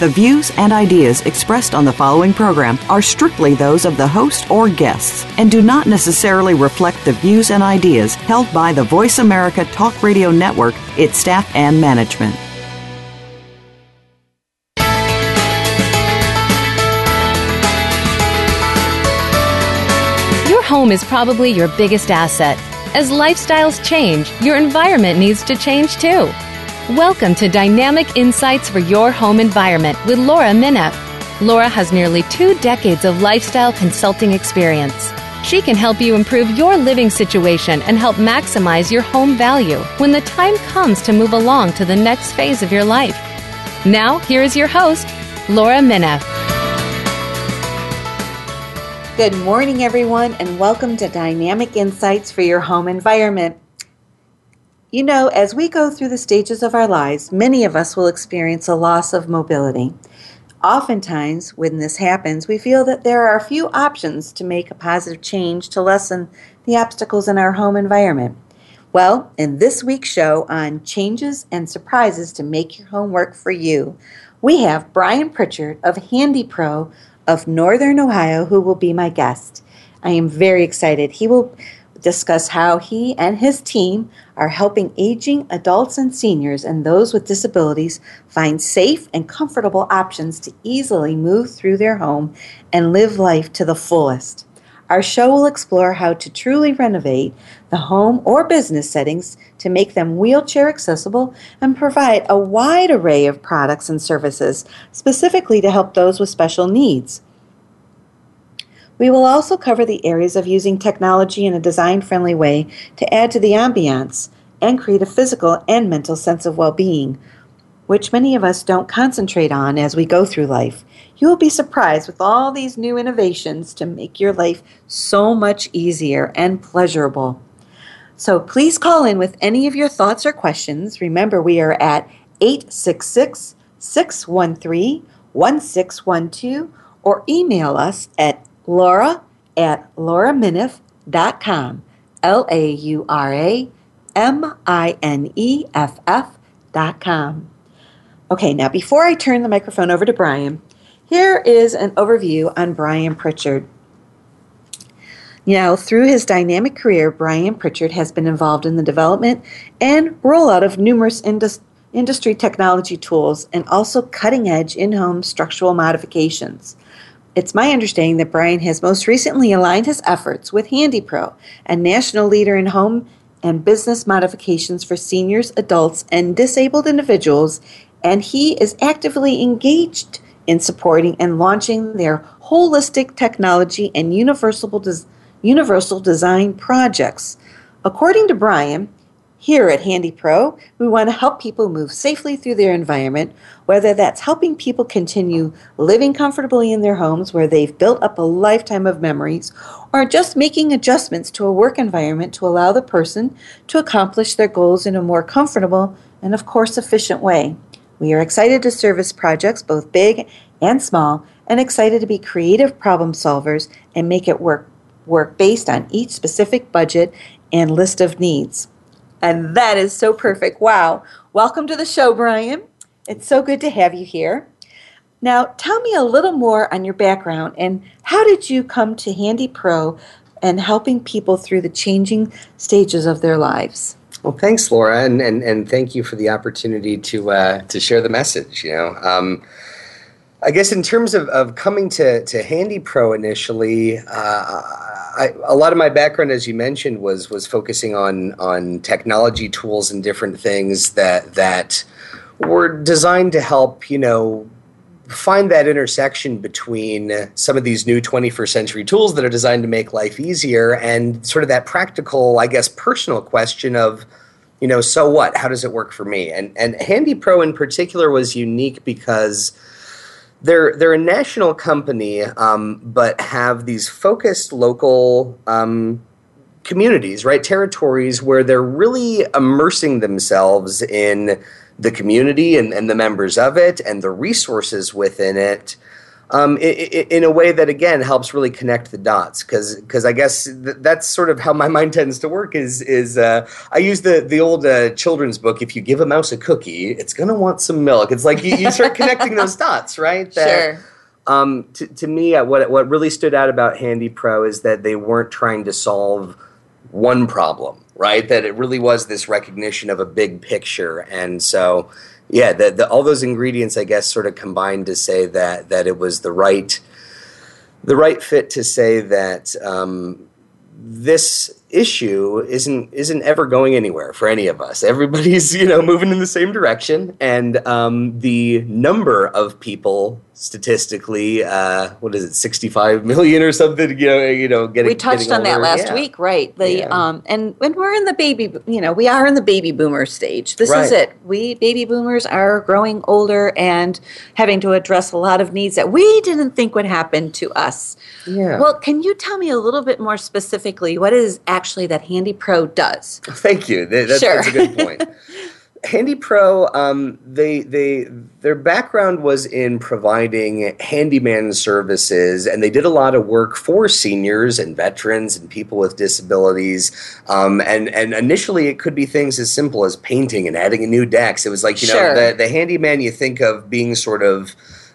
The views and ideas expressed on the following program are strictly those of the host or guests and do not necessarily reflect the views and ideas held by the Voice America Talk Radio Network, its staff, and management. Your home is probably your biggest asset. As lifestyles change, your environment needs to change too. Welcome to Dynamic Insights for Your Home Environment with Laura Mineff. Laura has nearly two decades of lifestyle consulting experience. She can help you improve your living situation and help maximize your home value when the time comes to move along to the next phase of your life. Now, here is your host, Laura Mineff. Good morning, everyone, and welcome to Dynamic Insights for Your Home Environment. You know, as we go through the stages of our lives, many of us will experience a loss of mobility. Oftentimes, when this happens, we feel that there are few options to make a positive change to lessen the obstacles in our home environment. Well, in this week's show on changes and surprises to make your home work for you, we have Brian Pritchard of Handy Pro of Northern Ohio who will be my guest. I am very excited. He will discuss how he and his team are helping aging adults and seniors and those with disabilities find safe and comfortable options to easily move through their home and live life to the fullest. Our show will explore how to truly renovate the home or business settings to make them wheelchair accessible and provide a wide array of products and services specifically to help those with special needs. We will also cover the areas of using technology in a design friendly way to add to the ambiance and create a physical and mental sense of well being, which many of us don't concentrate on as we go through life. You will be surprised with all these new innovations to make your life so much easier and pleasurable. So please call in with any of your thoughts or questions. Remember, we are at 866 613 1612 or email us at laura at lauramineff.com. L A U R A M I N E F F dot com. Okay, now before I turn the microphone over to Brian, here is an overview on Brian Pritchard. Now, through his dynamic career, Brian Pritchard has been involved in the development and rollout of numerous indus- industry technology tools and also cutting edge in home structural modifications. It's my understanding that Brian has most recently aligned his efforts with HandyPro, a national leader in home and business modifications for seniors, adults, and disabled individuals, and he is actively engaged in supporting and launching their holistic technology and universal, des- universal design projects. According to Brian, here at Handy Pro, we want to help people move safely through their environment, whether that's helping people continue living comfortably in their homes where they've built up a lifetime of memories, or just making adjustments to a work environment to allow the person to accomplish their goals in a more comfortable and, of course, efficient way. We are excited to service projects, both big and small, and excited to be creative problem solvers and make it work, work based on each specific budget and list of needs. And that is so perfect. Wow. Welcome to the show, Brian. It's so good to have you here. Now, tell me a little more on your background and how did you come to Handy Pro and helping people through the changing stages of their lives? Well, thanks, Laura, and, and, and thank you for the opportunity to uh, to share the message. You know, um, I guess in terms of, of coming to, to Handy Pro initially, uh, I, a lot of my background, as you mentioned, was was focusing on on technology tools and different things that that were designed to help you know find that intersection between some of these new 21st century tools that are designed to make life easier and sort of that practical, I guess, personal question of you know so what? How does it work for me? And and handy pro in particular was unique because they're they're a national company, um, but have these focused local um, communities, right? Territories where they're really immersing themselves in the community and, and the members of it and the resources within it um, in, in, a way that again helps really connect the dots because because I guess th- that's sort of how my mind tends to work is is uh, I use the the old uh, children's book if you give a mouse a cookie it's gonna want some milk. It's like you, you start connecting those dots right? That, sure. um, to, to me uh, what what really stood out about Handy Pro is that they weren't trying to solve one problem right? That it really was this recognition of a big picture. And so yeah, the, the, all those ingredients, I guess, sort of combined to say that that it was the right the right fit to say that um, this issue isn't isn't ever going anywhere for any of us. Everybody's you know moving in the same direction, and um, the number of people statistically, uh, what is it, sixty five million or something? You know, you know, getting. We touched on that last yeah. week, right? The yeah. um, and when we're in the baby, you know, we are in the baby boomer stage. This right. is it. We baby boomers are growing older and having to address a lot of needs that we didn't think would happen to us. Yeah. Well, can you tell me a little bit more specifically what is actually that Handy Pro does? Thank you. That, sure. That's a good point. Handy Pro, um, they they their background was in providing handyman services, and they did a lot of work for seniors and veterans and people with disabilities. Um, and and initially, it could be things as simple as painting and adding a new decks. It was like you sure. know the the handyman you think of being sort of.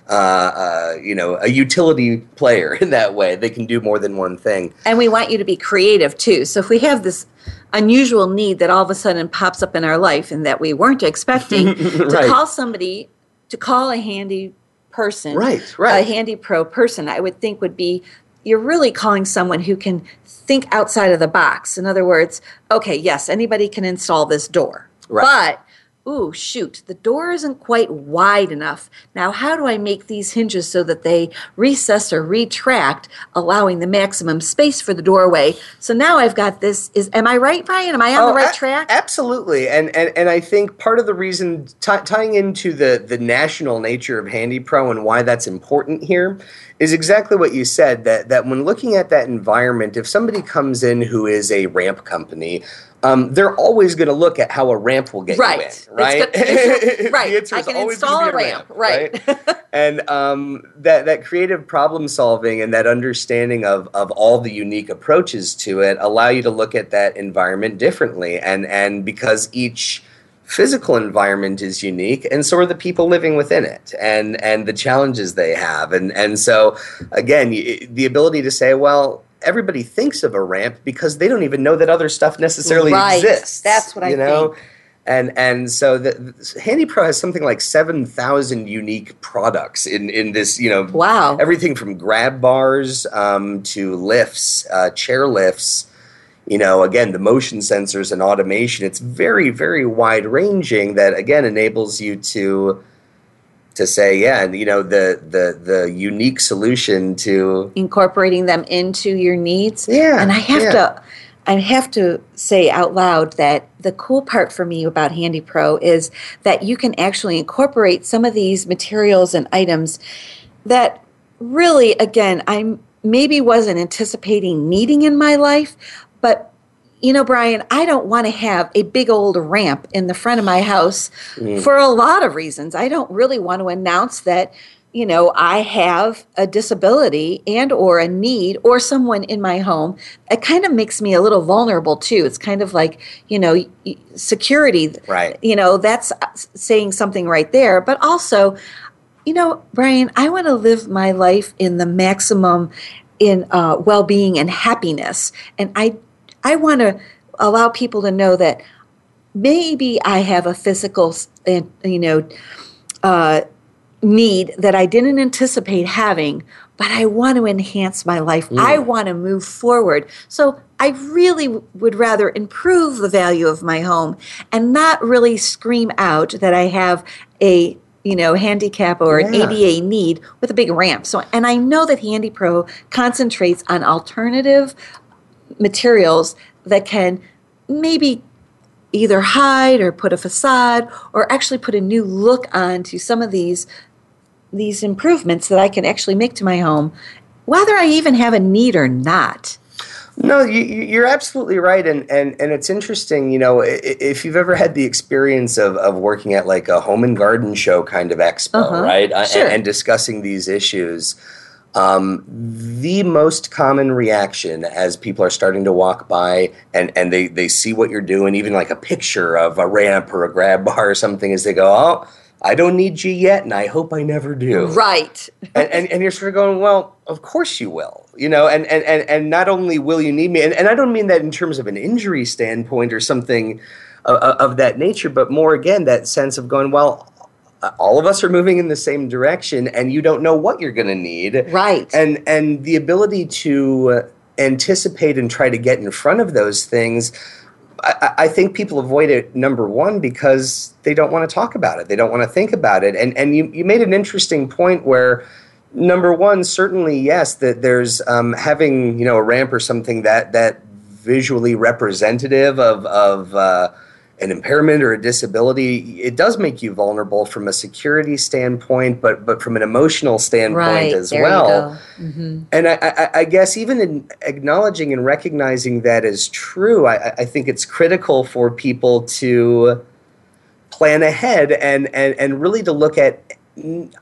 Uh, uh, you know, a utility player in that way. They can do more than one thing. And we want you to be creative too. So if we have this unusual need that all of a sudden pops up in our life and that we weren't expecting right. to call somebody to call a handy person right right a handy pro person i would think would be you're really calling someone who can think outside of the box in other words okay yes anybody can install this door right. but ooh, shoot, the door isn't quite wide enough. Now, how do I make these hinges so that they recess or retract, allowing the maximum space for the doorway? So now I've got this. Is am I right, Brian? Am I on oh, the right a- track? Absolutely, and, and and I think part of the reason t- tying into the the national nature of Handy Pro and why that's important here is exactly what you said that that when looking at that environment if somebody comes in who is a ramp company um, they're always going to look at how a ramp will get right. you in, right? It's, right. I can install a ramp, ramp right? right? and um, that that creative problem solving and that understanding of of all the unique approaches to it allow you to look at that environment differently, and and because each physical environment is unique and so are the people living within it and and the challenges they have and and so again the ability to say well everybody thinks of a ramp because they don't even know that other stuff necessarily right. exists. That's what I you know? think. And and so the, Handy Pro has something like seven thousand unique products in in this. You know, wow, everything from grab bars um, to lifts, uh, chair lifts. You know, again, the motion sensors and automation. It's very very wide ranging. That again enables you to to say, yeah, and you know the the the unique solution to incorporating them into your needs. Yeah, and I have yeah. to. I have to say out loud that the cool part for me about Handy Pro is that you can actually incorporate some of these materials and items that really, again, I maybe wasn't anticipating needing in my life, but you know, Brian, I don't want to have a big old ramp in the front of my house mm. for a lot of reasons. I don't really want to announce that, you know, I have a disability and or a need or someone in my home. It kind of makes me a little vulnerable too. It's kind of like, you know, security. Right. You know, that's saying something right there, but also you know, Brian, I want to live my life in the maximum in uh, well-being and happiness, and I I want to allow people to know that maybe I have a physical, you know, uh, need that I didn't anticipate having, but I want to enhance my life. Mm. I want to move forward. So I really would rather improve the value of my home and not really scream out that I have a you know handicap or yeah. an ADA need with a big ramp. So and I know that Handy Pro concentrates on alternative materials that can maybe either hide or put a facade or actually put a new look onto some of these these improvements that I can actually make to my home whether I even have a need or not. No, you, are absolutely right, and, and and it's interesting. You know, if you've ever had the experience of, of working at like a home and garden show kind of expo, uh-huh. right, sure. and, and, discussing these issues, um, the most common reaction as people are starting to walk by and and they they see what you're doing, even like a picture of a ramp or a grab bar or something, is they go, oh I don't need you yet, and I hope I never do. Right. and, and, and you're sort of going, well, of course you will. You know, and, and, and, and not only will you need me, and, and I don't mean that in terms of an injury standpoint or something of, of that nature, but more again, that sense of going, well, all of us are moving in the same direction and you don't know what you're going to need right and and the ability to anticipate and try to get in front of those things I, I, think people avoid it number one because they don't want to talk about it. They don't want to think about it. And and you, you made an interesting point where number one, certainly yes, that there's um, having you know a ramp or something that that visually representative of of uh, an impairment or a disability, it does make you vulnerable from a security standpoint, but but from an emotional standpoint right, as well. Mm-hmm. And I, I, I, guess even in acknowledging and recognizing that is true, I, I think it's critical for people to plan ahead and, and, and really to look at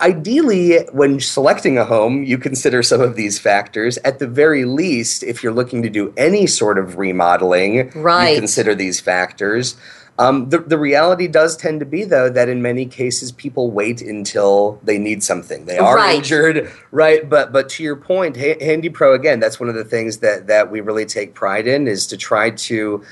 ideally when selecting a home you consider some of these factors at the very least if you're looking to do any sort of remodeling right. you consider these factors um, the, the reality does tend to be, though, that in many cases people wait until they need something. They are right. injured, right? But but to your point, Handy Pro again, that's one of the things that that we really take pride in is to try to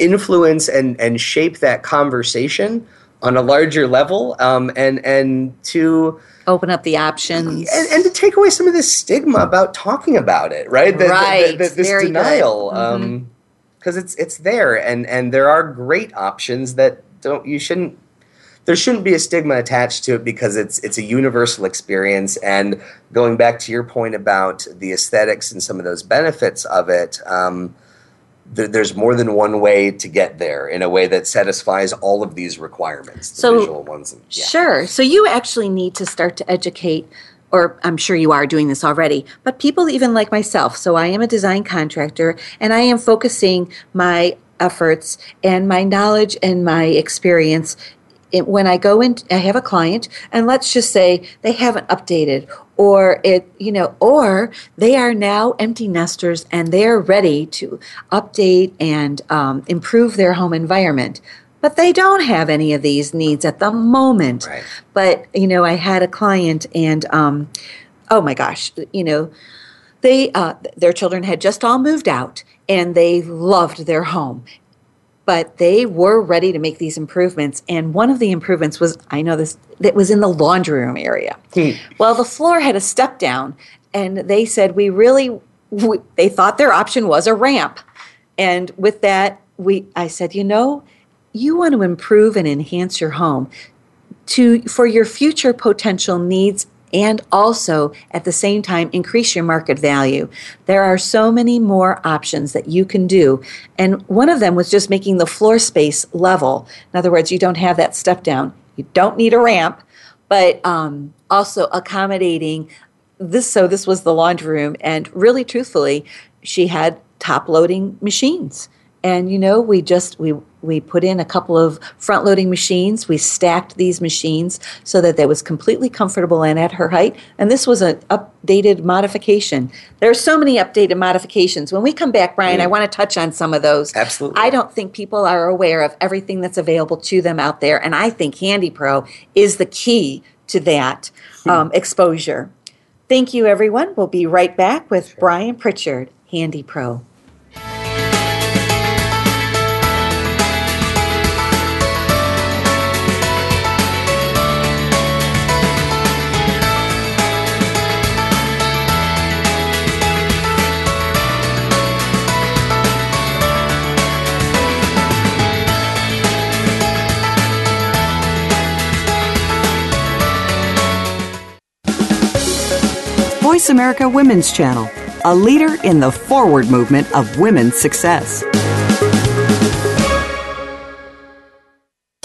influence and and shape that conversation on a larger level, um, and and to open up the options and, and, to take away some of this stigma about talking about it, right? The, right. The, the, this Very denial. Um, because it's it's there and and there are great options that don't you shouldn't there shouldn't be a stigma attached to it because it's it's a universal experience and going back to your point about the aesthetics and some of those benefits of it um, there's more than one way to get there in a way that satisfies all of these requirements the so, visual ones and, yeah. sure so you actually need to start to educate or I'm sure you are doing this already, but people even like myself. So I am a design contractor and I am focusing my efforts and my knowledge and my experience when I go in, I have a client, and let's just say they haven't updated, or it, you know, or they are now empty nesters and they are ready to update and um, improve their home environment but they don't have any of these needs at the moment. Right. But you know, I had a client, and um, oh my gosh, you know, they uh, their children had just all moved out, and they loved their home. But they were ready to make these improvements, and one of the improvements was I know this that was in the laundry room area. Hmm. Well, the floor had a step down, and they said we really we, they thought their option was a ramp, and with that we I said you know you want to improve and enhance your home to for your future potential needs and also at the same time increase your market value. There are so many more options that you can do. And one of them was just making the floor space level. In other words, you don't have that step down. You don't need a ramp, but um, also accommodating this. So this was the laundry room, and really truthfully, she had top loading machines and you know we just we we put in a couple of front loading machines. We stacked these machines so that that was completely comfortable and at her height. And this was an updated modification. There are so many updated modifications. When we come back brian mm. i want to touch on some of those. Absolutely. I don't think people are aware of everything that's available to them out there and i think handy pro is the key to that hmm. um, exposure. Thank you everyone. We'll be right back with brian pritchard handy pro America Women's Channel, a leader in the forward movement of women's success.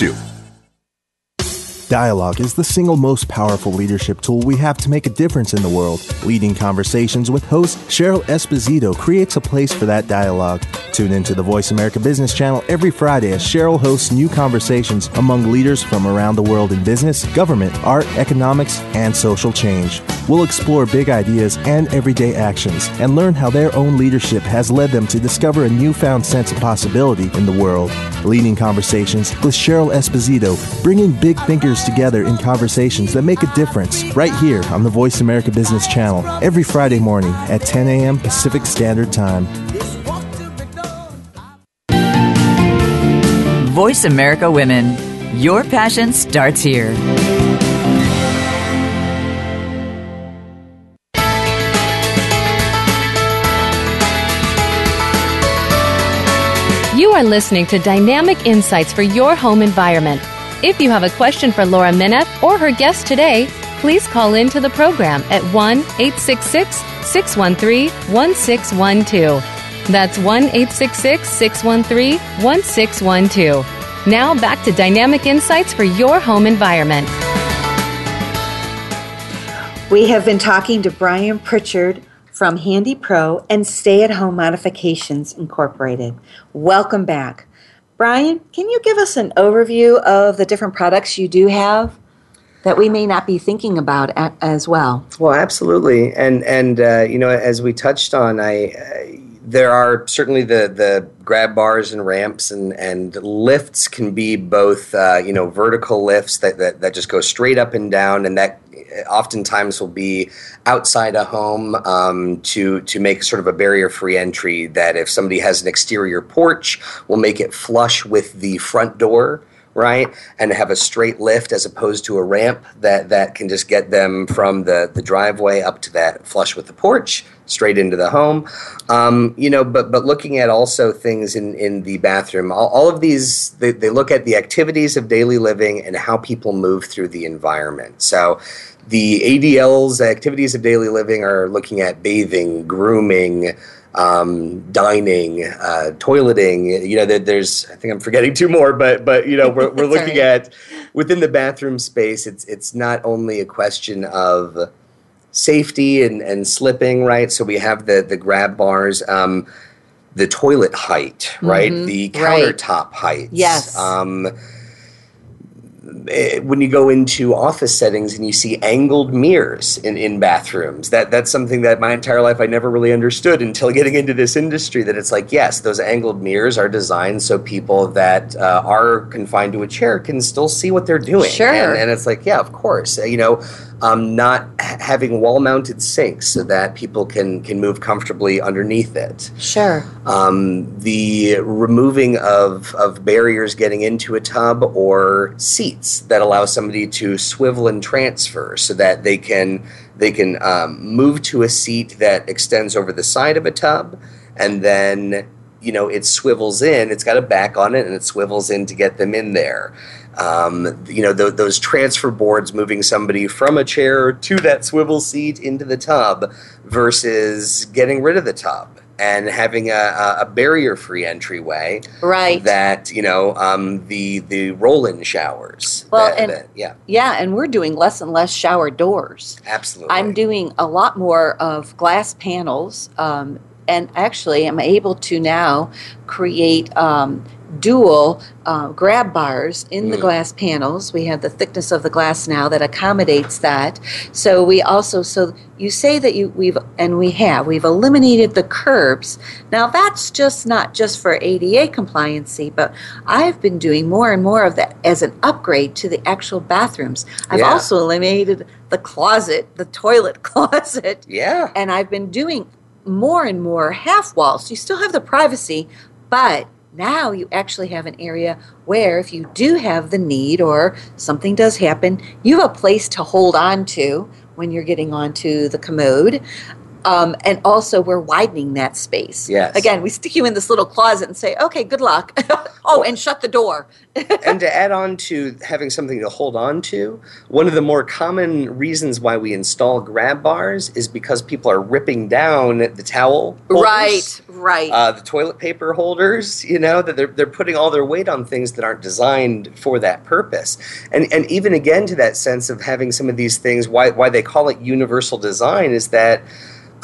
you. Dialogue is the single most powerful leadership tool we have to make a difference in the world. Leading Conversations with host Cheryl Esposito creates a place for that dialogue. Tune into the Voice America Business Channel every Friday as Cheryl hosts new conversations among leaders from around the world in business, government, art, economics, and social change. We'll explore big ideas and everyday actions and learn how their own leadership has led them to discover a newfound sense of possibility in the world. Leading Conversations with Cheryl Esposito, bringing big thinkers together in conversations that make a difference right here on the Voice America Business Channel every Friday morning at 10 a.m. Pacific Standard Time. Voice America Women. Your passion starts here. You are listening to Dynamic Insights for Your Home Environment. If you have a question for Laura Mineff or her guest today, please call in to the program at 1 866 613 1612. That's 1 866 613 1612. Now back to Dynamic Insights for Your Home Environment. We have been talking to Brian Pritchard from Handy Pro and Stay at Home Modifications Incorporated. Welcome back. Brian, can you give us an overview of the different products you do have that we may not be thinking about at, as well? Well, absolutely. And and uh, you know, as we touched on, I uh, there are certainly the the grab bars and ramps and and lifts can be both uh, you know vertical lifts that, that that just go straight up and down, and that oftentimes will be outside a home um, to to make sort of a barrier free entry. That if somebody has an exterior porch, will make it flush with the front door right and have a straight lift as opposed to a ramp that that can just get them from the the driveway up to that flush with the porch straight into the home um, you know but but looking at also things in in the bathroom all, all of these they, they look at the activities of daily living and how people move through the environment so the ADL's activities of daily living are looking at bathing, grooming, um, dining, uh, toileting. You know, there, there's I think I'm forgetting two more, but but you know we're, we're looking right. at within the bathroom space. It's it's not only a question of safety and, and slipping, right? So we have the the grab bars. Um, the toilet height, right? Mhm, The right. countertop heights. Yes. Um, eh, when you go into office settings and you see angled mirrors in, in bathrooms that that's something that my entire life I never really understood until getting into this industry that it's like yes those angled mirrors are designed so people that uh, are confined to a chair can still see what they're doing Sure. and, and it's like yeah of course you know um, not ha- having wall mounted sinks so that people can can move comfortably underneath it Sure. um, the removing of, of barriers getting into a tub or seats that allow somebody to swivel and transfer so that they can they can um, move to a seat that extends over the side of a tub and then you know it swivels in it's got a back on it and it swivels in to get them in there um, you know th- those transfer boards moving somebody from a chair to that swivel seat into the tub versus getting rid of the tub and having a, a- a barrier-free entryway Right. that you know um, the the roll-in showers Well, that- and- that- yeah Yeah, and we're doing less and less shower doors. absolutely I'm doing a lot more of glass panels, um, and actually, I'm able to now create um, dual uh, grab bars in the Mm. glass panels. We have the thickness of the glass now that accommodates that. So we also so you say that you we've and we have we've eliminated the curbs. Now that's just not just for ADA compliancy, but I've been doing more and more of that as an upgrade to the actual bathrooms. I've Yeah. also eliminated the closet, the toilet closet, yeah and I've been doing more and more half walls. You still have the privacy, but Now you actually have an area where, if you do have the need or something does happen, you have a place to hold on to when you're getting onto the commode. Um, and also, we're widening that space. Yes. Again, we stick you in this little closet and say, okay, good luck. oh, and shut the door. and to add on to having something to hold on to, one of the more common reasons why we install grab bars is because people are ripping down the towel holders, right, right. uh, the toilet paper holders. You know that they're they're putting all their weight on things that aren't designed for that purpose. And and even again to that sense of having some of these things, why why they call it universal design is that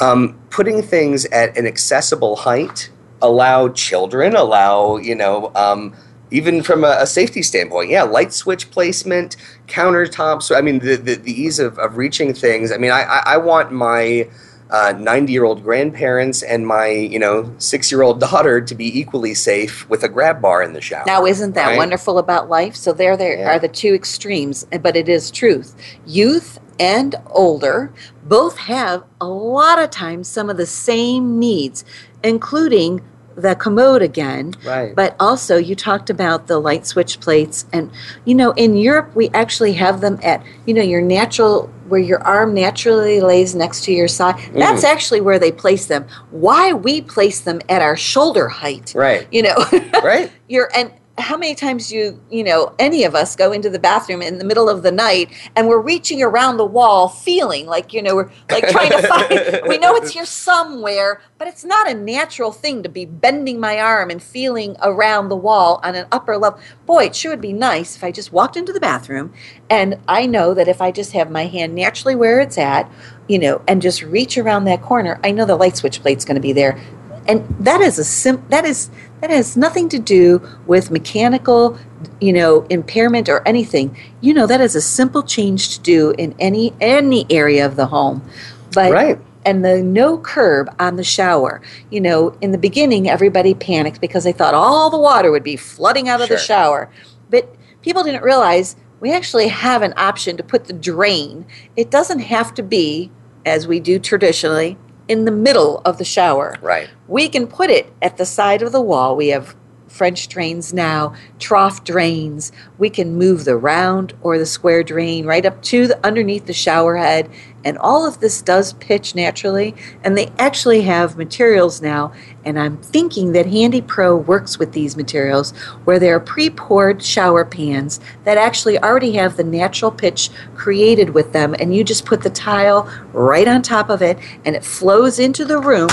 um, putting things at an accessible height allow children, allow you know. Um, even from a, a, safety standpoint, yeah, light switch placement, countertops. I mean, the, the, the ease of, of reaching things. I mean, I, I, I want my 90 uh, year old grandparents and my you know six year old daughter to be equally safe with a grab bar in the shower. Now, isn't that right? wonderful about life? So there, there yeah. are the two extremes, but it is truth. Youth and older both have a lot of times some of the same needs, including the commode again. Right. But also, you talked about the light switch plates. And, you know, in Europe, we actually have them at, you know, your natural, where your arm naturally lays next to your side. Mm. That's actually where they place them. Why we place them at our shoulder height. Right. You know, right. You're, and, how many times do you you know any of us go into the bathroom in the middle of the night and we're reaching around the wall feeling like you know we're like trying to find we know it's here somewhere but it's not a natural thing to be bending my arm and feeling around the wall on an upper level. Boy it sure would be nice if i just walked into the bathroom and i know that if i just have my hand naturally where it's at you know and just reach around that corner i know the light switch plate's going to be there and that is a sim- that is that has nothing to do with mechanical, you know, impairment or anything. You know, that is a simple change to do in any any area of the home. But right. and the no curb on the shower. You know, in the beginning everybody panicked because they thought all the water would be flooding out of sure. the shower. But people didn't realize we actually have an option to put the drain. It doesn't have to be as we do traditionally in the middle of the shower. Right. We can put it at the side of the wall. We have French drains now, trough drains. We can move the round or the square drain right up to the underneath the shower head. And all of this does pitch naturally. And they actually have materials now. And I'm thinking that Handy Pro works with these materials where they're pre poured shower pans that actually already have the natural pitch created with them. And you just put the tile right on top of it and it flows into the room.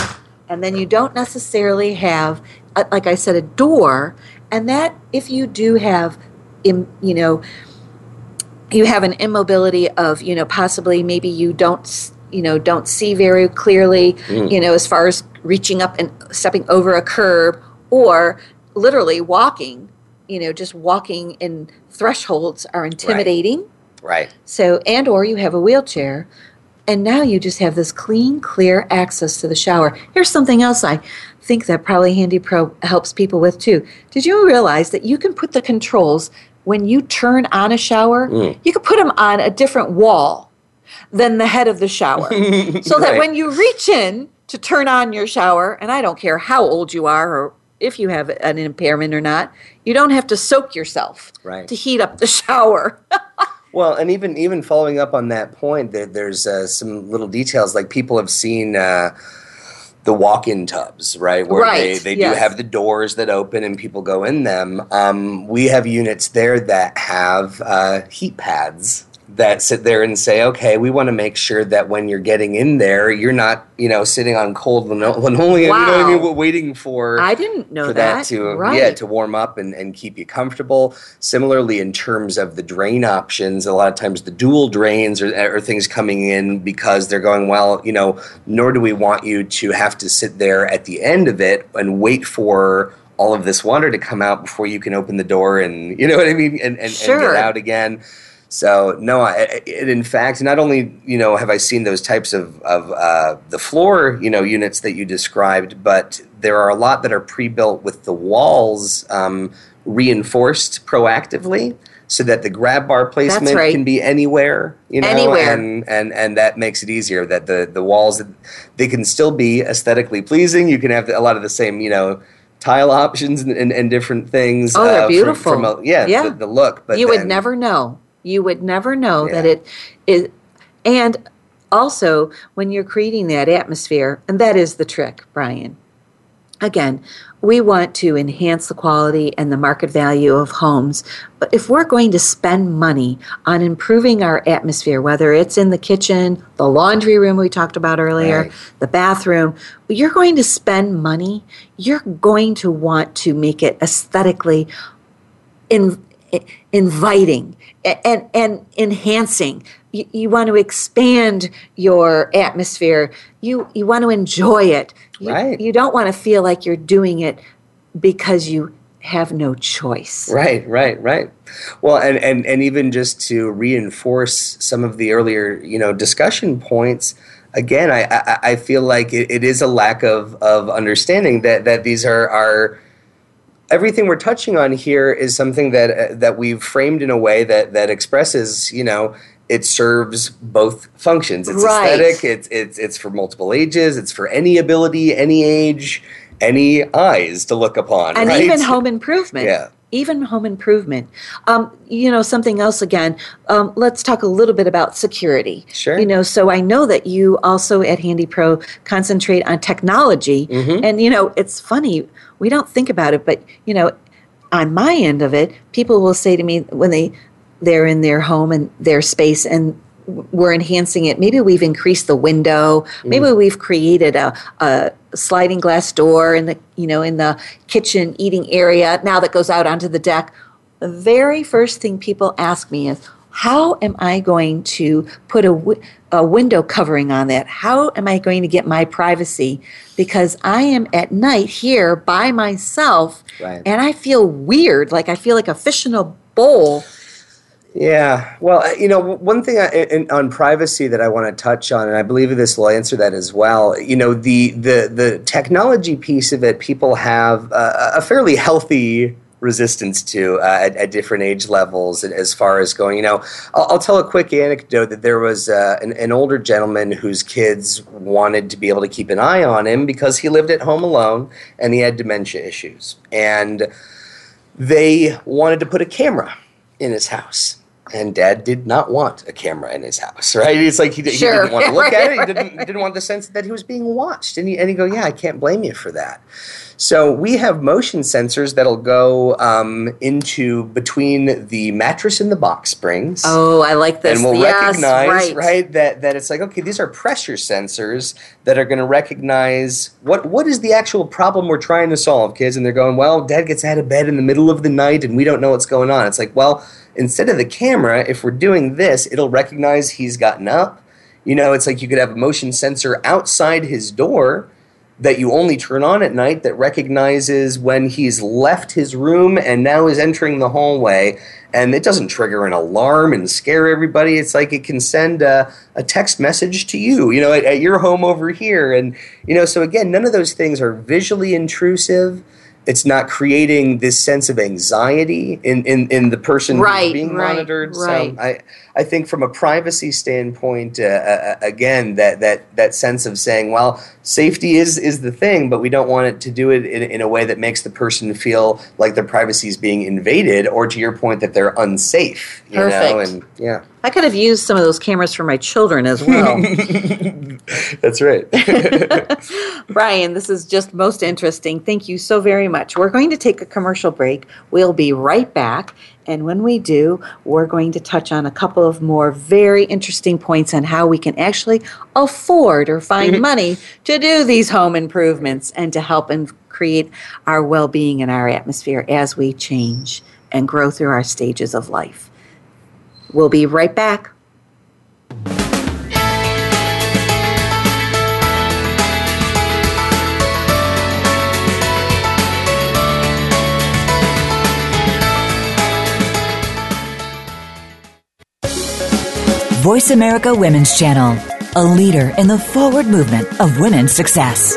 And then you don't necessarily have like I said, a door, and that if you do have, you know, you have an immobility of, you know, possibly maybe you don't, you know, don't see very clearly, mm. you know, as far as reaching up and stepping over a curb or literally walking, you know, just walking in thresholds are intimidating. Right. right. So, and or you have a wheelchair and now you just have this clean, clear access to the shower. Here's something else I think that probably Handy Pro helps people with too. Did you realize that you can put the controls when you turn on a shower? Mm. You can put them on a different wall than the head of the shower. so right. that when you reach in to turn on your shower, and I don't care how old you are or if you have an impairment or not, you don't have to soak yourself right. to heat up the shower. well, and even even following up on that point, there, there's uh, some little details like people have seen. Uh, the walk-in tubs, right? Where right. they, they yes. do have the doors that open and people go in them. Um, we have units there that have uh, heat pads that sit there and say, okay, we want to make sure that when you're getting in there, you're not, you know, sitting on cold linoleum. Wow. You know what I mean? We're waiting for I didn't know for that, that to right. yeah to warm up and, and keep you comfortable. Similarly, in terms of the drain options, a lot of times the dual drains are, are things coming in because they're going well. You know, nor do we want you to have to sit there at the end of it and wait for all of this water to come out before you can open the door and you know what I mean and, and, sure. and get out again. So no, I, in fact, not only you know have I seen those types of of uh, the floor you know units that you described, but there are a lot that are pre-built with the walls um, reinforced proactively, so that the grab bar placement right. can be anywhere, you know, anywhere. and and and that makes it easier. That the the walls they can still be aesthetically pleasing. You can have a lot of the same you know tile options and, and, and different things. Oh, they're uh, beautiful. From, from a, yeah, Yeah. The, the look. But you would never know. You would never know that it is. And also, when you're creating that atmosphere, and that is the trick, Brian. Again, we want to enhance the quality and the market value of homes. But if we're going to spend money on improving our atmosphere, whether it's in the kitchen, the laundry room we talked about earlier, Right. the bathroom, you're going to spend money, you're going to want to make it aesthetically in, inviting and, and enhancing. You, you want to expand your atmosphere. You, you want to enjoy it. You, Right. you don't want to feel like you're doing it because you have no choice. Right, right, right. Well, and, and, and even just to reinforce some of the earlier, you know, discussion points, again, I, I, I feel like it, it is a lack of, of understanding that, that these are, are everything we're touching on here is something that uh, that we've framed in a way that that expresses, you know, it serves both functions. It's Right. aesthetic. It's it's it's for multiple ages. It's for any ability, any age, any eyes to look upon. and right? even home improvement. Yeah. Even home improvement. Um, you know, something else again. Um, let's talk a little bit about security. Sure. You know, so I know that you also at Handy Pro concentrate on technology. Mm-hmm. And, you know, it's funny, we don't think about it, but, you know, on my end of it, people will say to me when they they're in their home and their space and we're enhancing it. Maybe we've increased the window. Mm. Maybe we've created a, a sliding glass door in the you know in the kitchen eating area now that goes out onto the deck. The very first thing people ask me is, "How am I going to put a, a window covering on that? How am I going to get my privacy? Because I am at night here by myself, Right. and I feel weird. Like I feel like a fish in a bowl." Yeah. Well, uh, you know, one thing I, in, on privacy that I want to touch on, and I believe this will answer that as well. You know, the the the technology piece of it, people have uh, a fairly healthy resistance to uh, at, at different age levels as far as going you know i'll, I'll tell a quick anecdote that there was uh, an, an older gentleman whose kids wanted to be able to keep an eye on him because he lived at home alone and he had dementia issues and they wanted to put a camera in his house. And dad did not want a camera in his house, right? It's like he, di- he didn't want to look Right, at it. He right. didn't, didn't want the sense that he was being watched. And he, and he go, yeah, I can't blame you for that. So we have motion sensors that'll go um, into between the mattress and the box springs Oh, I like this. and we'll yes, recognize right. that that it's like okay these are pressure sensors that are going to recognize what what is the actual problem we're trying to solve kids and they're going well dad gets out of bed in the middle of the night and we don't know what's going on it's like well instead of the camera if we're doing this it'll recognize he's gotten up. You know it's like you could have a motion sensor outside his door that you only turn on at night that recognizes when he's left his room and now is entering the hallway. And it doesn't trigger an alarm and scare everybody. It's like it can send a, a text message to you you know at, at your home over here. And you know so again none of those things are visually intrusive it's not creating this sense of anxiety in, in, in the person Right, being right, monitored right. so I, I think from a privacy standpoint, uh, uh, again, that, that, that sense of saying, well, safety is, is the thing, but we don't want it to do it in, in a way that makes the person feel like their privacy is being invaded, or to your point, that they're unsafe. You know? Perfect. And yeah, I could have used some of those cameras for my children as well. that's right. Brian, this is just most interesting. Thank you so very much. We're going to take a commercial break. We'll be right back. And when we do, we're going to touch on a couple of more very interesting points on how we can actually afford or find money to do these home improvements and to help and create our well being and our atmosphere as we change and grow through our stages of life. We'll be right back. Voice America Women's Channel, a leader in the forward movement of women's success.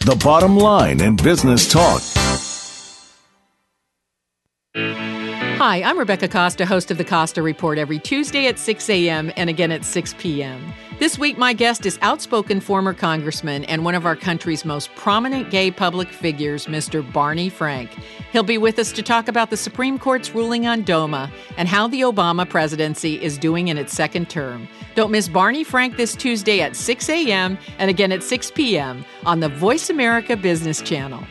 the bottom line in business talk. Hi, I'm Rebecca Costa, host of the Costa Report every Tuesday at 6 a.m. and again at 6 p.m. This week, my guest is outspoken former congressman and one of our country's most prominent gay public figures, Mr. Barney Frank. He'll be with us to talk about the Supreme Court's ruling on DOMA and how the Obama presidency is doing in its second term. Don't miss Barney Frank this Tuesday at 6 a.m. and again at 6 p.m. on the Voice America Business Channel.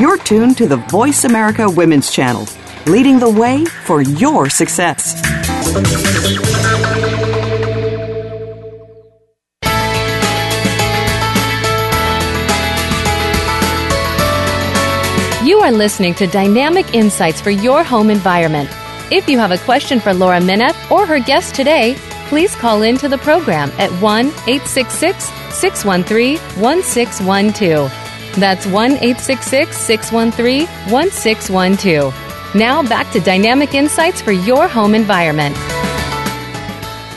You're tuned to the Voice America Women's Channel, leading the way for your success. You are listening to Dynamic Insights for Your Home Environment. If you have a question for Laura Mineff or her guest today, please call in to the program at 1 866 613 1612. That's 1 866 613 1612. Now back to Dynamic Insights for Your Home Environment.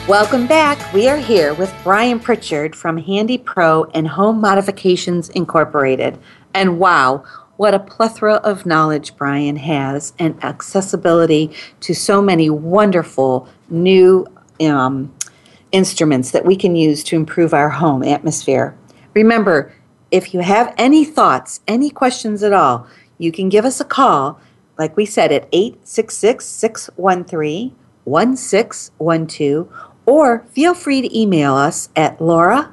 Welcome back. We are here with Brian Pritchard from HandyPro and Home Modifications Incorporated. And wow, what a plethora of knowledge Brian has and accessibility to so many wonderful new um, instruments that we can use to improve our home atmosphere. Remember, if you have any thoughts, any questions at all, you can give us a call, like we said, at 866 613 1612, or feel free to email us at laura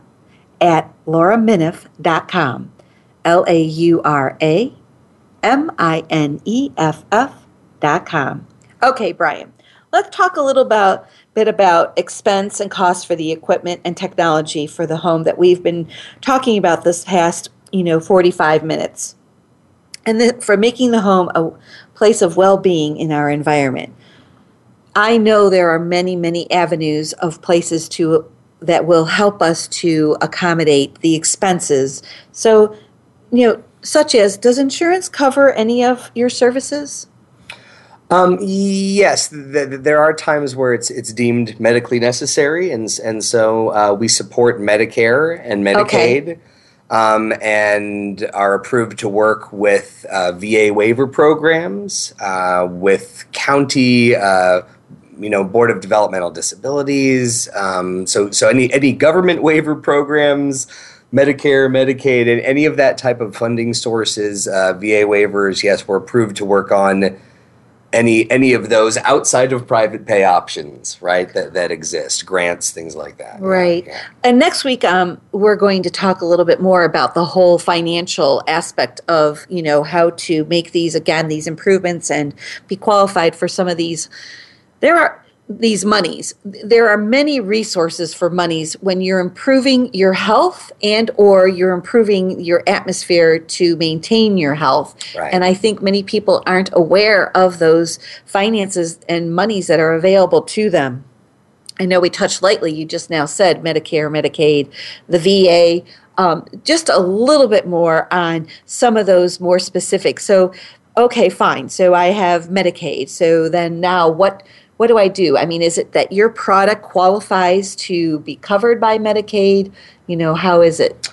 at lauramineff.com. L A U R A M I N E F F dot com. Okay, Brian, let's talk a little about bit about expense and cost for the equipment and technology for the home that we've been talking about this past, you know, 45 minutes. And the, for making the home a place of well-being in our environment. I know there are many, many avenues of places to that will help us to accommodate the expenses. So, you know, such as does insurance cover any of your services? Um, yes, th- th- there are times where it's it's deemed medically necessary, and and so uh, we support Medicare and Medicaid, Okay. Um, and are approved to work with uh, VA waiver programs, uh, with county. Uh, you know, Board of Developmental Disabilities. Um, so, so any any government waiver programs, Medicare, Medicaid, and any of that type of funding sources, uh, VA waivers. Yes, we're approved to work on any any of those outside of private pay options, right? That that exist, grants, things like that. Right. And next week, um, we're going to talk a little bit more about the whole financial aspect of, you know, how to make these, again, these improvements and be qualified for some of these. There are these monies. There are many resources for monies when you're improving your health and or you're improving your atmosphere to maintain your health. Right. And I think many people aren't aware of those finances and monies that are available to them. I know we touched lightly, you just now said Medicare, Medicaid, the VA, um, just a little bit more on some of those more specific. So, okay, fine. So I have Medicaid. So then now what? What do I do? I mean, is it that your product qualifies to be covered by Medicaid? You know, how is it?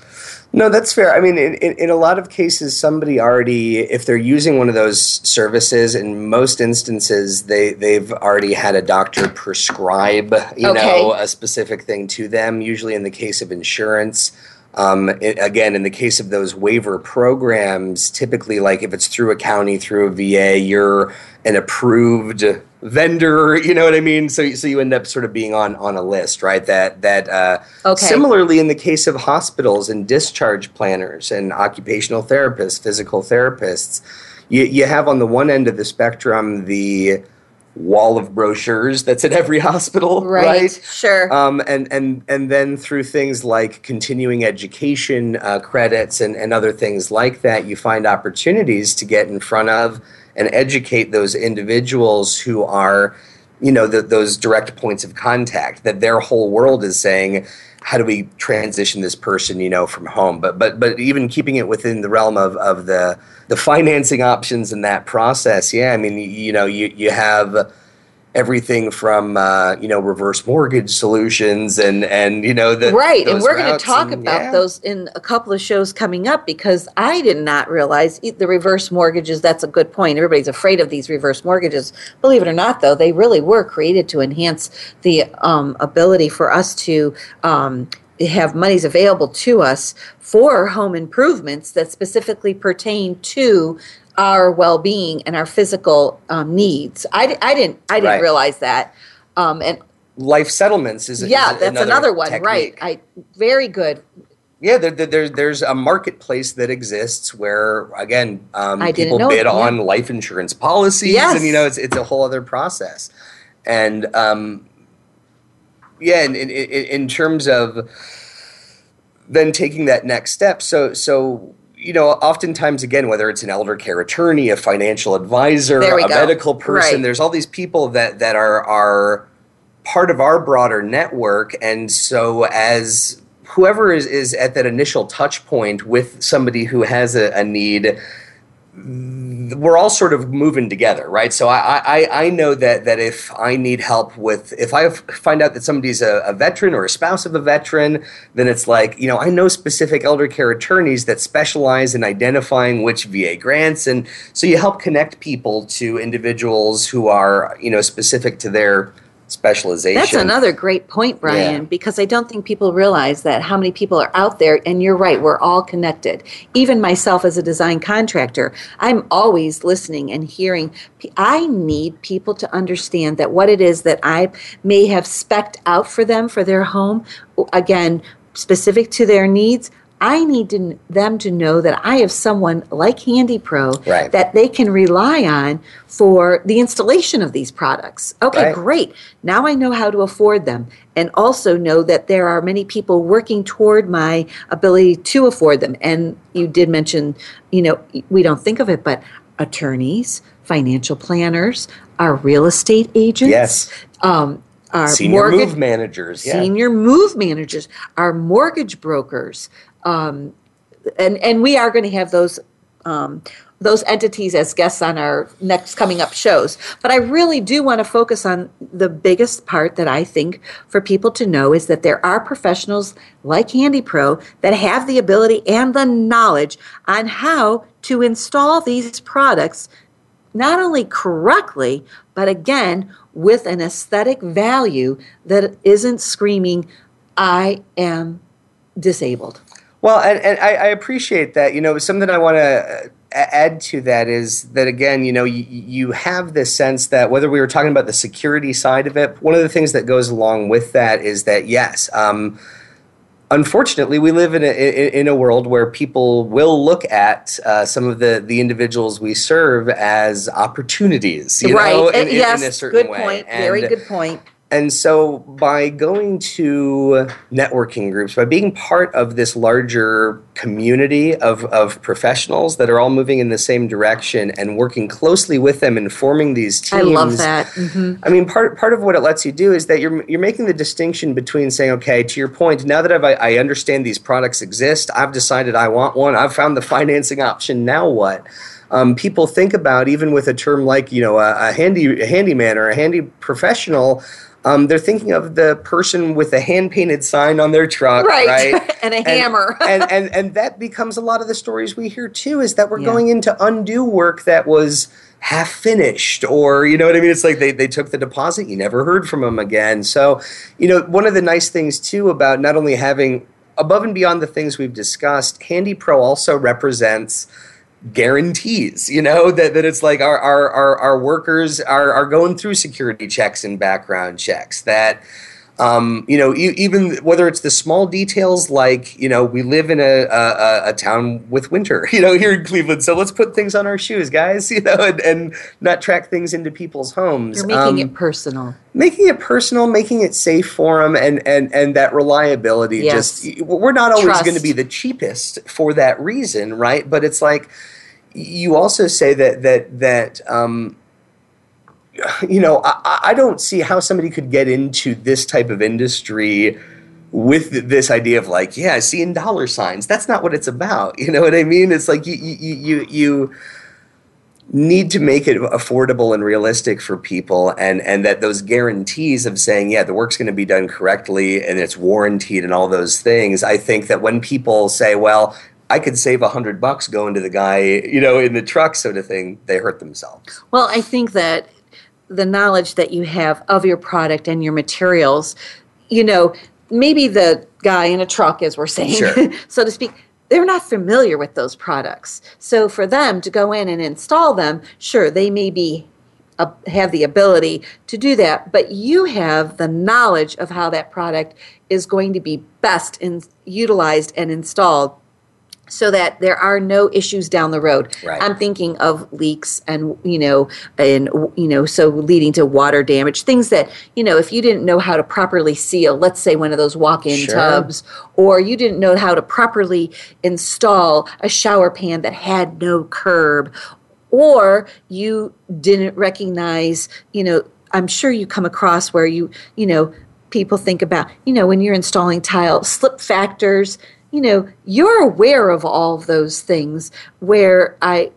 No, that's fair. I mean, in, in, in a lot of cases, somebody already, if they're using one of those services, in most instances, they they've already had a doctor prescribe, you Okay. know, a specific thing to them. Usually, in the case of insurance, um, it, again, in the case of those waiver programs, typically, like if it's through a county, through a VA, you're an approved vendor. You know what I mean? So, so you end up sort of being on on a list, right? That that uh, Okay. similarly in the case of hospitals and discharge planners and occupational therapists, physical therapists, you, you have on the one end of the spectrum the wall of brochures that's at every hospital, Right, right? sure. Um, and and and then through things like continuing education uh, credits and and other things like that, you find opportunities to get in front of and educate those individuals who are, you know, the, those direct points of contact that their whole world is saying. How do we transition this person, you know, from home? But but but even keeping it within the realm of, of the the financing options in that process, yeah. I mean, you, you know, you you have everything from uh, you know reverse mortgage solutions and and you know the right and we're going to talk and- about yeah. those in a couple of shows coming up because i did not realize the reverse mortgages that's a good point everybody's afraid of these reverse mortgages believe it or not though they really were created to enhance the um, ability for us to um, have monies available to us for home improvements that specifically pertain to our well-being and our physical um, needs I, I didn't i didn't Right. realize that um, and life settlements is a yeah is that's another, one right i very good yeah there, there, there's there's a marketplace that exists where again um, people bid it, yeah. on life insurance policies Yes. and you know it's it's a whole other process and um, yeah in, in, in in terms of then taking that next step so so you know oftentimes again whether it's an elder care attorney a financial advisor a go. medical person Right. there's all these people that that are are part of our broader network and so as whoever is, is at that initial touch point with somebody who has a, a need we're all sort of moving together, right? So I, I, I know that that if I need help with if I find out that somebody's a, a veteran or a spouse of a veteran, then it's like you know I know specific elder care attorneys that specialize in identifying which VA grants, and so you help connect people to individuals who are you know specific to their specialization. That's another great point, Brian, Yeah. because I don't think people realize that how many people are out there, and you're right, we're all connected. Even myself as a design contractor, I'm always listening and hearing. I need people to understand that what it is that I may have specced out for them for their home, again, specific to their needs. I need to, them to know that I have someone like HandyPro Right. that they can rely on for the installation of these products. Okay, Right. great. Now I know how to afford them and also know that there are many people working toward my ability to afford them. And you did mention, you know, we don't think of it, but attorneys, financial planners, our real estate agents, Yes. um, our senior mortgage move managers. Yeah. senior move managers, our mortgage brokers, um, and and we are going to have those um, those entities as guests on our next coming up shows. But I really do want to focus on the biggest part that I think for people to know is that there are professionals like HandyPro that have the ability and the knowledge on how to install these products not only correctly, but again, with an aesthetic value that isn't screaming, I am disabled. Well, and, and I, I appreciate that. You know, something I want to add to that is that again, you know, you, you have this sense that whether we were talking about the security side of it, one of the things that goes along with that is that yes, um, unfortunately, we live in a in a world where people will look at uh, some of the the individuals we serve as opportunities, you right. know, in, yes, in a certain good way. point. Very good point. And so, by going to networking groups, by being part of this larger community of, of professionals that are all moving in the same direction and working closely with them and forming these teams. I love that. hmm I mean, part part of what it lets you do is that you're you're making the distinction between saying, okay, to your point, now that I've, I, I understand these products exist, I've decided I want one, I've found the financing option. Now what? Um, people think about even with a term like you know a, a handy a handyman or a handy professional. Um, they're thinking of the person with a hand painted sign on their truck, Right. right? And a hammer. and, and and that becomes a lot of the stories we hear too. Is that we're Yeah. going into undo work that was half finished, or you know what I mean? It's like they they took the deposit, you never heard from them again. So, you know, one of the nice things too about not only having above and beyond the things we've discussed, HandyPro also represents guarantees you know that, that it's like our, our, our, our workers are, are going through security checks and background checks that Um, you know, e- even whether it's the small details like, you know, we live in a, a, a town with winter, you know, here in Cleveland. So let's put things on our shoes, guys, you know, and, and not track things into people's homes. You're making Um, it personal. making it personal, making it safe for them, and and and that reliability. Yes. Just we're not always going to be the cheapest for that reason, right? But it's like you also say that that that. Um, you know, I, I don't see how somebody could get into this type of industry with this idea of like, yeah, seeing dollar signs. That's not what it's about. You know what I mean? It's like you you you you need to make it affordable and realistic for people and and that those guarantees of saying yeah the work's going to be done correctly and it's warranted and all those things i think that when people say well i could save a hundred bucks going to the guy you know in the truck sort of thing they hurt themselves Well, I think that the knowledge that you have of your product and your materials, you know, maybe the guy in a truck, as we're saying, Sure. so to speak, they're not familiar with those products. So for them to go in and install them, sure, they may be uh, have the ability to do that, but you have the knowledge of how that product is going to be best in, utilized and installed so that there are no issues down the road. Right. I'm thinking of leaks and you know and you know so leading to water damage, things that you know if you didn't know how to properly seal, let's say one of those walk-in Sure. tubs or you didn't know how to properly install a shower pan that had no curb or you didn't recognize, you know, I'm sure you come across where you, you know, people think about, you know, when you're installing tile, slip factors, you know, you're aware of all of those things where I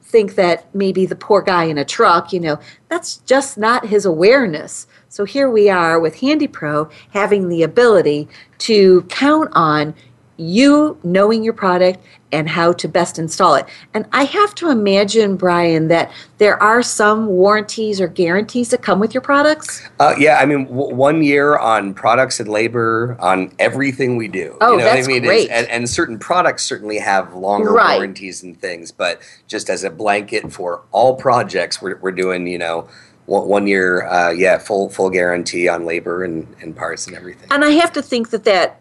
think that maybe the poor guy in a truck, you know, that's just not his awareness. So here we are with HandyPro having the ability to count on you knowing your product and how to best install it. And I have to imagine, Brian, that there are some warranties or guarantees that come with your products. uh, yeah i mean w- one year on products and labor on everything we do Oh, you know that's i mean great. and, and certain products certainly have longer Right. warranties and things but just as a blanket for all projects we're, we're doing you know one, one year uh, yeah full full guarantee on labor and, and parts and everything and I have to think that that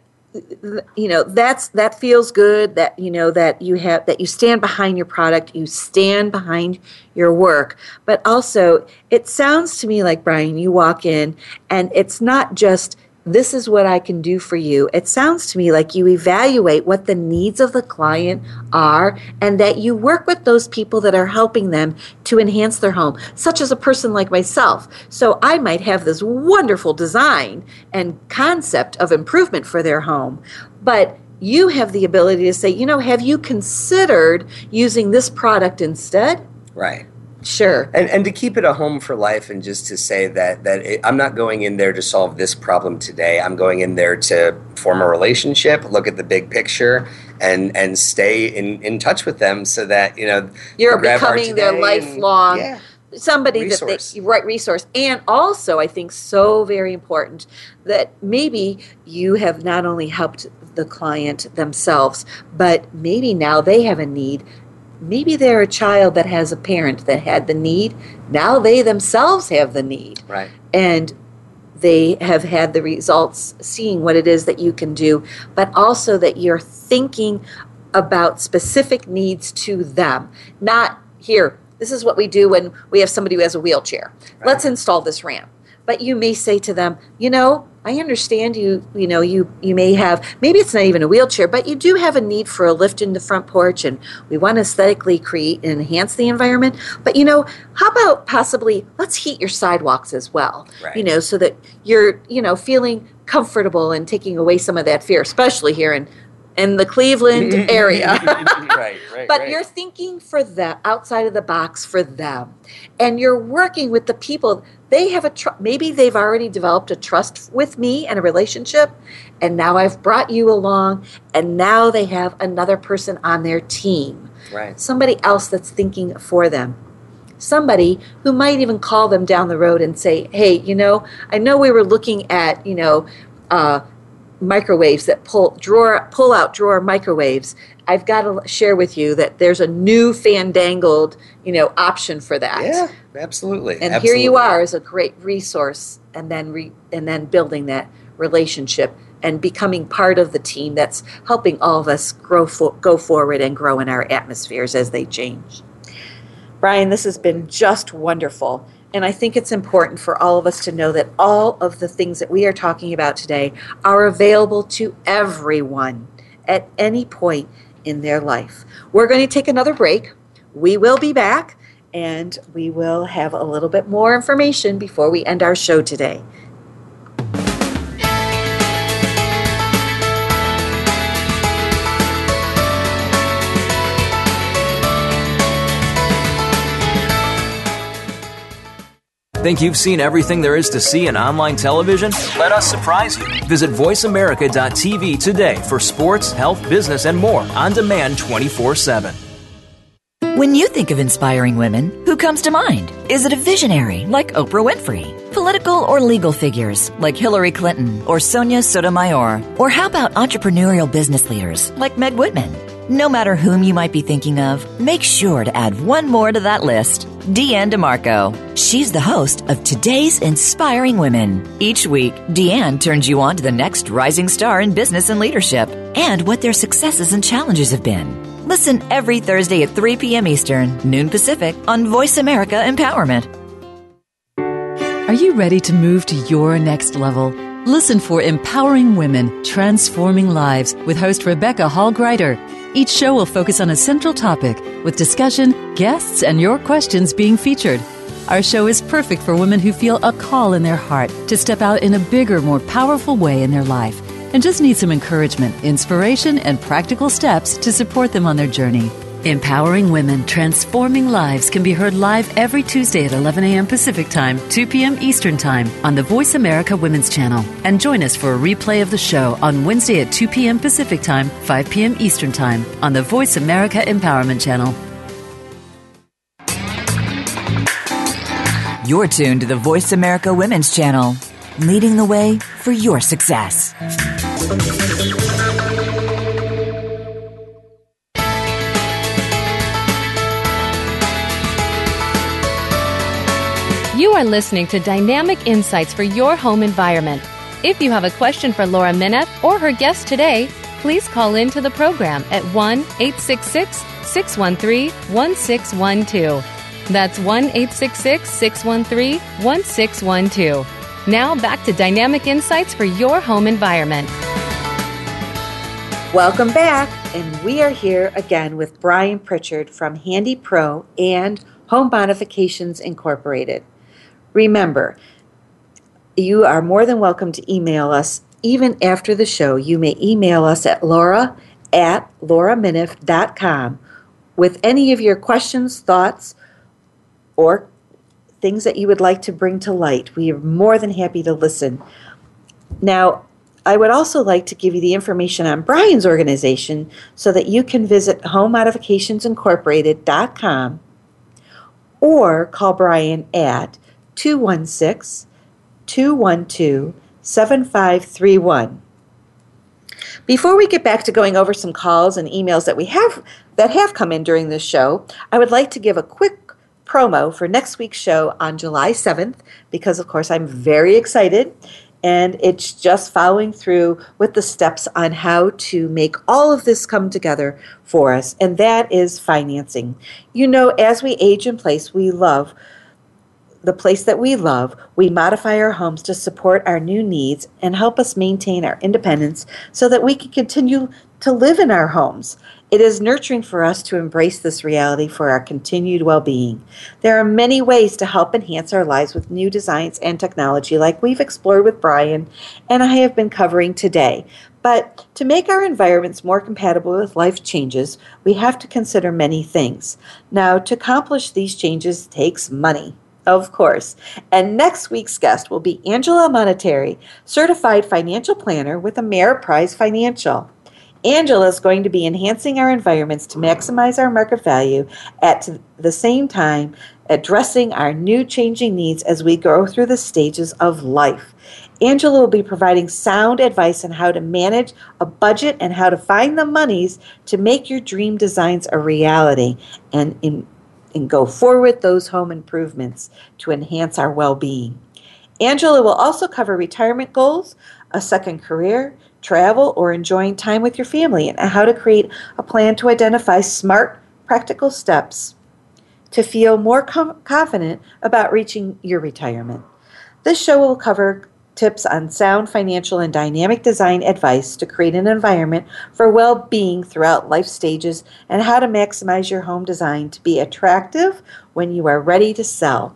you know that's that feels good that you know that you have that you stand behind your product you stand behind your work. But also it sounds to me like Brian you walk in and it's not just this is what I can do for you. It sounds to me like you evaluate what the needs of the client are and that you work with those people that are helping them to enhance their home, such as a person like myself. So I might have this wonderful design and concept of improvement for their home, but you have the ability to say, you know, have you considered using this product instead? right Sure. and and to keep it a home for life and just to say that that it, I'm not going in there to solve this problem today I'm going in there to form a relationship look at the big picture and and stay in in touch with them so that you know You're we grab our becoming their today and- lifelong yeah. somebody Resource. that they right resource and also i think so very important that maybe you have not only helped the client themselves but maybe now they have a need maybe they're a child that has a parent that had the need. Now they themselves have the need. Right. And they have had the results seeing what it is that you can do but also that you're thinking about specific needs to them. Not here this is what we do when we have somebody who has a wheelchair. Let's install this ramp. But you may say to them you know i understand you you know you you may have maybe it's not even a wheelchair but you do have a need for a lift in the front porch and we want to aesthetically create and enhance the environment but you know how about possibly let's heat your sidewalks as well Right. you know so that you're you know feeling comfortable and taking away some of that fear especially here in in the cleveland area. Right right but right. you're thinking for them outside of the box for them. And you're working with the people. They have a tr- maybe they've already developed a trust with me and a relationship and now i've brought you along and now they have another person on their team. Right. Somebody else that's thinking for them. Somebody who might even call them down the road and say hey you know i know we were looking at you know uh, microwaves that pull drawer pull out drawer microwaves i've got to share with you that there's a new fandangled you know option for that yeah absolutely and here you are as a great resource and then re, and then building that relationship and becoming part of the team that's helping all of us grow for, go forward and grow in our atmospheres as they change. Brian, this has been just wonderful. And I think it's important for all of us to know that all of the things that we are talking about today are available to everyone at any point in their life. We're going to take another break. We will be back and we will have a little bit more information before we end our show today. Think you've seen everything there is to see in online television? Let us surprise you. Visit VoiceAmerica.tv today for sports, health, business, and more on demand 24 7. When you think of inspiring women, who comes to mind? Is it a visionary like Oprah Winfrey? Political or legal figures like Hillary Clinton or Sonia Sotomayor? Or how about entrepreneurial business leaders like Meg Whitman? No matter whom you might be thinking of, make sure to add one more to that list Deanne DeMarco. She's the host of Today's Inspiring Women. Each week, Deanne turns you on to the next rising star in business and leadership and what their successes and challenges have been. Listen every Thursday at 3 p.m. Eastern, noon Pacific on Voice America Empowerment. Are you ready to move to your next level? Listen for Empowering Women, Transforming Lives with host Rebecca Hall Gruyter. Each show will focus on a central topic with discussion, guests, and your questions being featured. Our show is perfect for women who feel a call in their heart to step out in a bigger, more powerful way in their life and just need some encouragement, inspiration, and practical steps to support them on their journey. Empowering Women, Transforming Lives can be heard live every Tuesday at 11 a.m. Pacific Time, 2 p.m. Eastern Time on the Voice America Women's Channel. And join us for a replay of the show on Wednesday at 2 p.m. Pacific Time, 5 p.m. Eastern Time on the Voice America Empowerment Channel. You're tuned to the Voice America Women's Channel, leading the way for your success. Are listening to Dynamic Insights for Your Home Environment. If you have a question for Laura Mineff or her guest today, please call in to the program at 1 866 613 1612. That's 1 866 613 1612. Now back to Dynamic Insights for Your Home Environment. Welcome back, and we are here again with Brian Pritchard from HandyPro and Home Modifications Incorporated. Remember, you are more than welcome to email us even after the show. You may email us at laura at lauramineff.com with any of your questions, thoughts, or things that you would like to bring to light. We are more than happy to listen. Now, I would also like to give you the information on Brian's organization so that you can visit homemodificationsincorporated.com or call Brian at 216 212 7531. Before we get back to going over some calls and emails that we have that have come in during this show, I would like to give a quick promo for next week's show on July 7th because of course I'm very excited and it's just following through with the steps on how to make all of this come together for us and that is financing. You know, as we age in place, we love the place that we love, we modify our homes to support our new needs and help us maintain our independence so that we can continue to live in our homes. It is nurturing for us to embrace this reality for our continued well being. There are many ways to help enhance our lives with new designs and technology, like we've explored with Brian and I have been covering today. But to make our environments more compatible with life changes, we have to consider many things. Now, to accomplish these changes takes money. Of course. And next week's guest will be Angela Monetary, certified financial planner with Ameriprise Financial. Angela is going to be enhancing our environments to maximize our market value at the same time addressing our new changing needs as we go through the stages of life. Angela will be providing sound advice on how to manage a budget and how to find the monies to make your dream designs a reality and in and go forward those home improvements to enhance our well being. Angela will also cover retirement goals, a second career, travel, or enjoying time with your family, and how to create a plan to identify smart, practical steps to feel more com- confident about reaching your retirement. This show will cover tips on sound financial and dynamic design advice to create an environment for well being throughout life stages and how to maximize your home design to be attractive when you are ready to sell.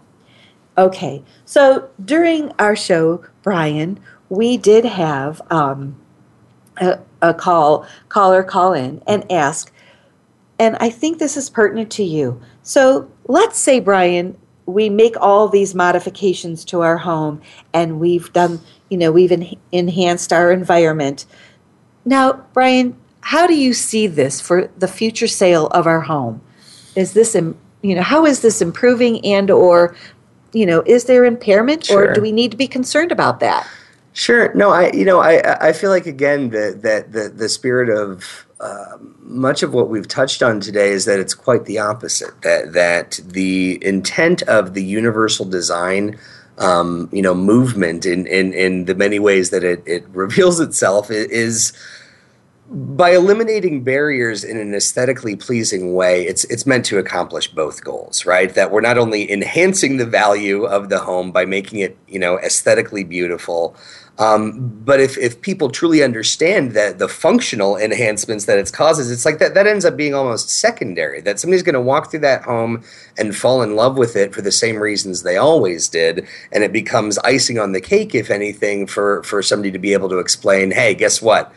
Okay, so during our show, Brian, we did have um, a, a call caller call in and ask, and I think this is pertinent to you. So let's say, Brian, we make all these modifications to our home and we've done, you know, we've en- enhanced our environment. Now, Brian, how do you see this for the future sale of our home? Is this, you know, how is this improving and or, you know, is there impairment Sure. or do we need to be concerned about that? Sure. No, I you know I I feel like again that that the the spirit of much of what we've touched on today is that it's quite the opposite. That that the intent of the universal design, um, you know, movement in in in the many ways that it it reveals itself is by eliminating barriers in an aesthetically pleasing way, it's it's meant to accomplish both goals, right? That we're not only enhancing the value of the home by making it, you know, aesthetically beautiful, um, but if if people truly understand that the functional enhancements that it causes, it's like that that ends up being almost secondary. That somebody's going to walk through that home and fall in love with it for the same reasons they always did, and it becomes icing on the cake, if anything, for for somebody to be able to explain, hey, guess what?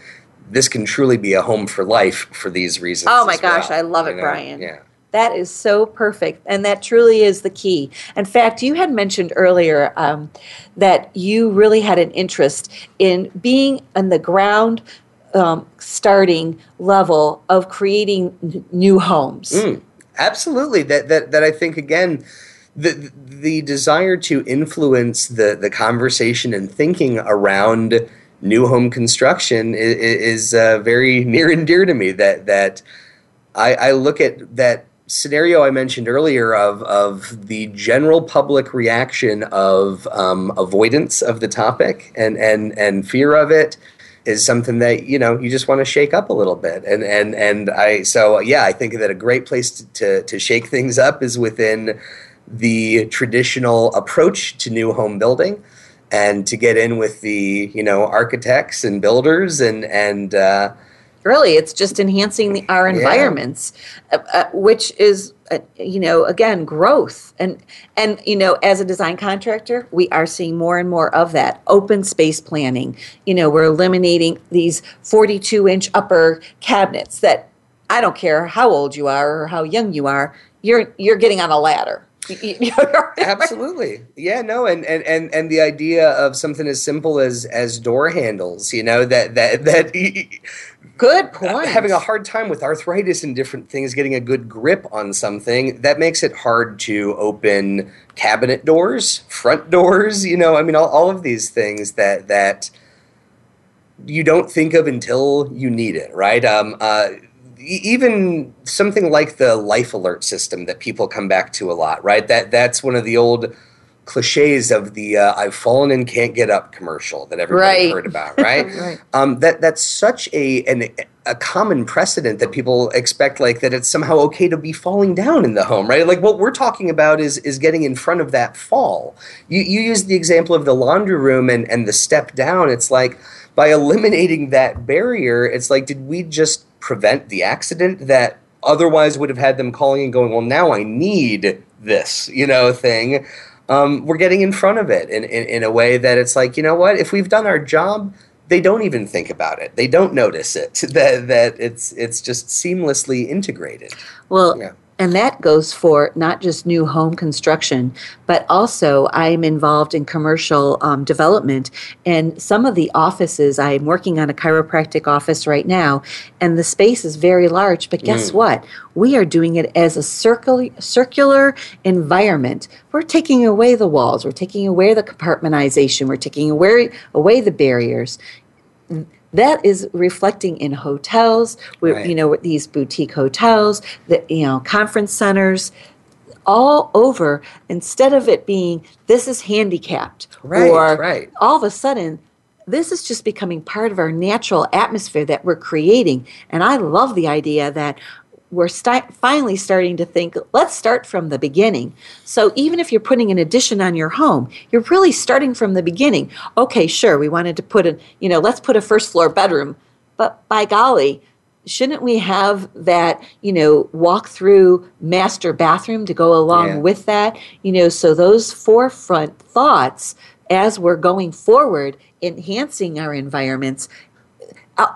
this can truly be a home for life for these reasons. Oh my gosh, well, I love you it, know? Brian. Yeah. That is so perfect. And that truly is the key. In fact, you had mentioned earlier um, that you really had an interest in being on the ground um, starting level of creating n- new homes. Mm, absolutely. That that that I think again. The, the desire to influence the, the conversation and thinking around new home construction is, is uh, very near and dear to me. That that I, I look at that scenario I mentioned earlier of of the general public reaction of um, avoidance of the topic and and and fear of it is something that you know you just want to shake up a little bit. And and and I so yeah I think that a great place to to, to shake things up is within the traditional approach to new home building and to get in with the you know architects and builders and and uh, Really, it's just enhancing the, our Yeah. environments, uh, uh, which is, uh, you know, again, growth. And and you know, as a design contractor, we are seeing more and more of that open space planning. You know, we're eliminating these forty-two inch upper cabinets that I don't care how old you are or how young you are, you're you're getting on a ladder. Absolutely. Yeah, no, and, and, and, and the idea of something as simple as as door handles, you know, that that that Good point. having a hard time with arthritis and different things, getting a good grip on something, that makes it hard to open cabinet doors, front doors, you know, I mean all, all of these things that that you don't think of until you need it, right? Um, uh, even something like the life alert system that people come back to a lot, right? That that's one of the old cliches of the uh, "I've fallen and can't get up" commercial that everybody Right. heard about, right? Right. Um, that that's such a an, a common precedent that people expect, like that it's somehow okay to be falling down in the home, right? Like what we're talking about is is getting in front of that fall. You you use the example of the laundry room and and the step down. It's like by eliminating that barrier, it's like did we just prevent the accident that otherwise would have had them calling and going, well, now I need this, you know, thing. Um, we're getting in front of it in, in, in a way that it's like, you know what, if we've done our job, they don't even think about it. They don't notice it. That that it's it's just seamlessly integrated. Well, Yeah. And that goes for not just new home construction, but also I'm involved in commercial um, development. And some of the offices, I'm working on a chiropractic office right now, and the space is very large. But guess Mm. what? We are doing it as a circular, circular environment. We're taking away the walls, we're taking away the compartmentization, we're taking away, away the barriers that is reflecting in hotels Right. you know these boutique hotels the you know conference centers all over instead of it being this is handicapped Right, or right. all of a sudden this is just becoming part of our natural atmosphere that we're creating and i love the idea that we're sti- finally starting to think let's start from the beginning. So even if you're putting an addition on your home you're really starting from the beginning. Okay sure we wanted to put a you know let's put a first floor bedroom but by golly shouldn't we have that you know walk through master bathroom to go along Yeah. with that? You know so those forefront thoughts as we're going forward enhancing our environments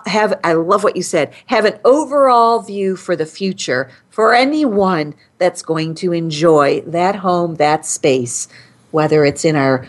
have I love what you said. Have an overall view for the future for anyone that's going to enjoy that home, that space, whether it's in our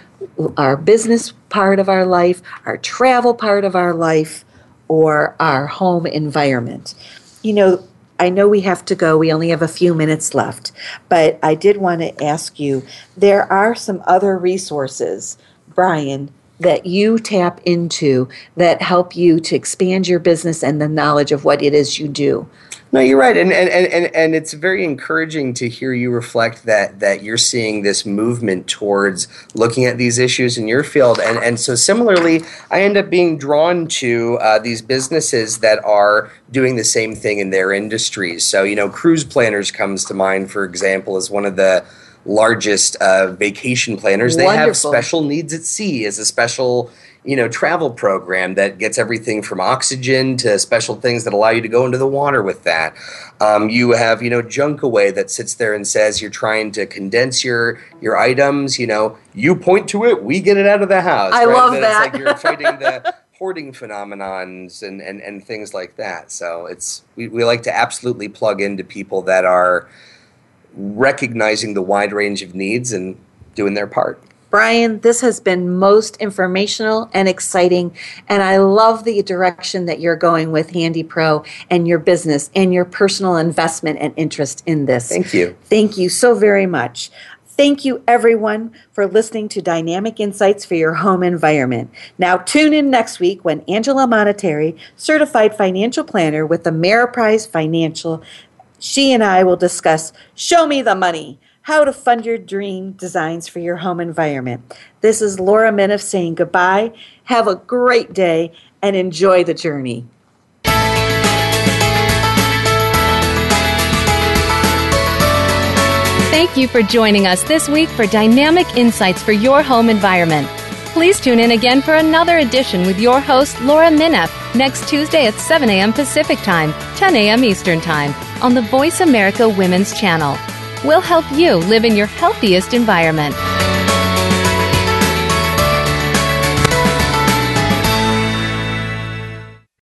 our business part of our life, our travel part of our life, or our home environment. You know, I know we have to go. We only have a few minutes left, but I did want to ask you there are some other resources, Brian, that you tap into that help you to expand your business and the knowledge of what it is you do. No, you're right, and and, and, and it's very encouraging to hear you reflect that that you're seeing this movement towards looking at these issues in your field, and and so similarly, I end up being drawn to uh, these businesses that are doing the same thing in their industries. So you know, cruise planners comes to mind, for example, as one of the largest uh, vacation planners. They have special needs at sea as a special you know travel program that gets everything from oxygen to special things that allow you to go into the water with that. Um, you have you know junk away that sits there and says you're trying to condense your your items you know. You point to it we get it out of the house I love But that. it's like you're fighting the hoarding phenomenons and, and and things like that. So it's we, we like to absolutely plug into people that are recognizing the wide range of needs and doing their part Brian, this has been most informational and exciting, and I love the direction that you're going with HandyPro and your business and your personal investment and interest in this. Thank you. Thank you so very much. Thank you, everyone, for listening to Dynamic Insights for Your Home Environment. Now, tune in next week when Angela Monetary, certified financial planner with the Ameriprise Financial, she and I will discuss Show Me the Money how to fund your dream designs for your home environment. This is Laura Mineff saying goodbye. Have a great day and enjoy the journey. Thank you for joining us this week for Dynamic Insights for Your Home Environment. Please tune in again for another edition with your host, Laura Mineff, next Tuesday at 7 a.m. Pacific Time, 10 a.m. Eastern Time on the Voice America Women's Channel. We'll help you live in your healthiest environment.